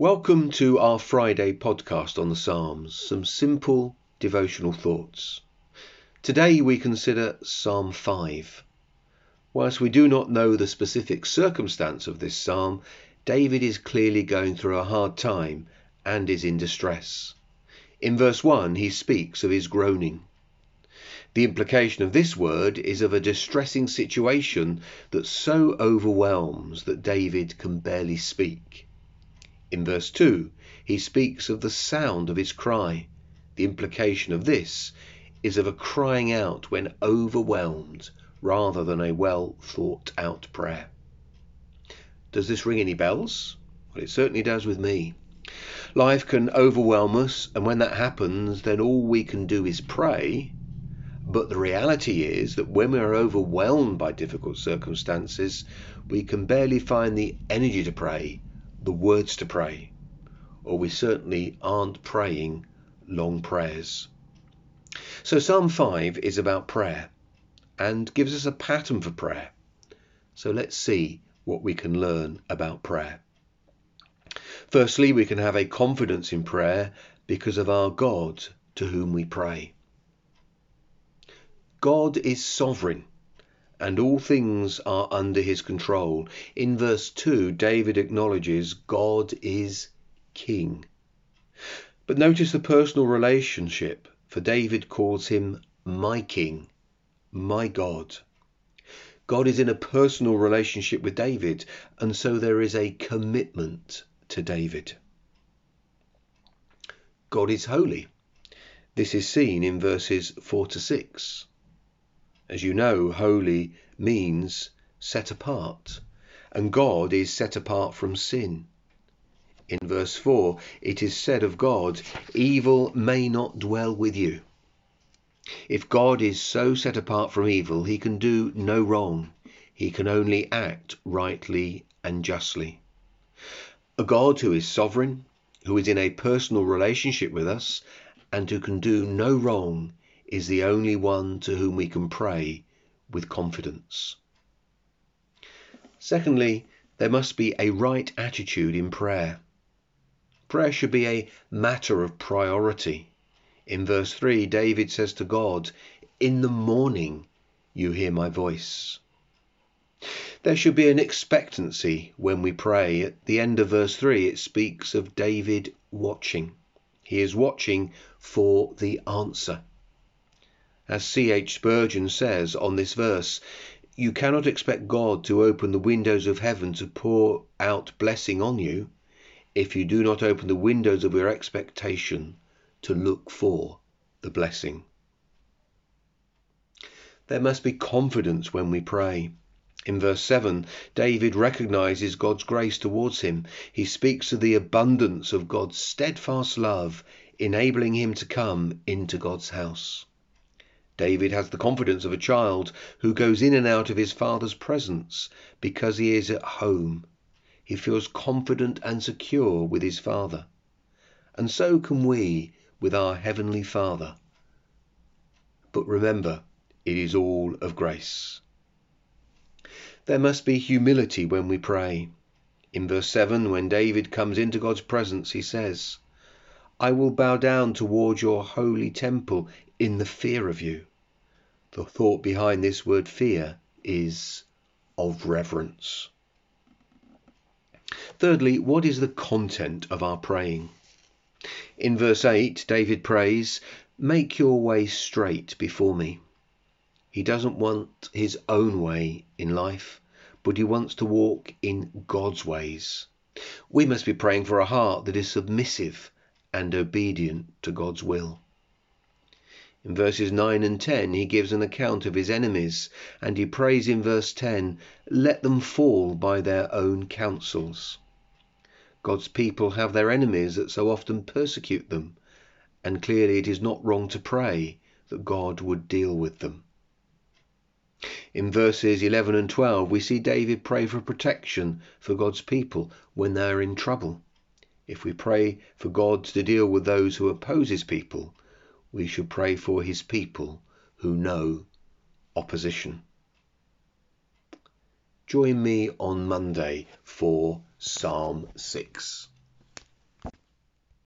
Welcome to our Friday podcast on the Psalms, some simple devotional thoughts. Today we consider Psalm 5. Whilst we do not know the specific circumstance of this psalm, David is clearly going through a hard time and is in distress. In verse 1, he speaks of his groaning. The implication of this word is of a distressing situation that so overwhelms that David can barely speak. In verse 2, he speaks of the sound of his cry. The implication of this is of a crying out when overwhelmed rather than a well thought out prayer. Does this ring any bells? Well, it certainly does with me. Life can overwhelm us, and when that happens, then all we can do is pray. But the reality is that when we are overwhelmed by difficult circumstances, we can barely find the energy to pray the words to pray, or we certainly aren't praying long prayers. So, Psalm 5 is about prayer and gives us a pattern for prayer. So, let's see what we can learn about prayer. Firstly, we can have a confidence in prayer because of our God to whom we pray. God is sovereign and all things are under his control. In verse 2, David acknowledges God is king. But notice the personal relationship, for David calls him my king, my God. God is in a personal relationship with David, and so there is a commitment to David. God is holy. This is seen in verses 4 to 6. As you know, holy means set apart, and God is set apart from sin. In verse 4, it is said of God, Evil may not dwell with you. If God is so set apart from evil, he can do no wrong. He can only act rightly and justly. A God who is sovereign, who is in a personal relationship with us, and who can do no wrong is the only one to whom we can pray with confidence. Secondly, there must be a right attitude in prayer. Prayer should be a matter of priority. In verse 3, David says to God, In the morning you hear my voice. There should be an expectancy when we pray. At the end of verse 3, it speaks of David watching. He is watching for the answer. As C.H. Spurgeon says on this verse, you cannot expect God to open the windows of heaven to pour out blessing on you if you do not open the windows of your expectation to look for the blessing. There must be confidence when we pray. In verse 7, David recognizes God's grace towards him. He speaks of the abundance of God's steadfast love, enabling him to come into God's house. David has the confidence of a child who goes in and out of his father's presence because he is at home. He feels confident and secure with his father. And so can we with our Heavenly Father. But remember, it is all of grace. There must be humility when we pray. In verse 7, when David comes into God's presence, he says, I will bow down toward your holy temple in the fear of you. The thought behind this word fear is of reverence. Thirdly, what is the content of our praying? In verse 8, David prays, Make your way straight before me. He doesn't want his own way in life, but he wants to walk in God's ways. We must be praying for a heart that is submissive and obedient to God's will. In verses 9 and 10, he gives an account of his enemies, and he prays in verse 10, Let them fall by their own counsels. God's people have their enemies that so often persecute them, and clearly it is not wrong to pray that God would deal with them. In verses 11 and 12, we see David pray for protection for God's people when they are in trouble. If we pray for God to deal with those who oppose his people, we should pray for his people who know opposition. Join me on Monday for Psalm 6.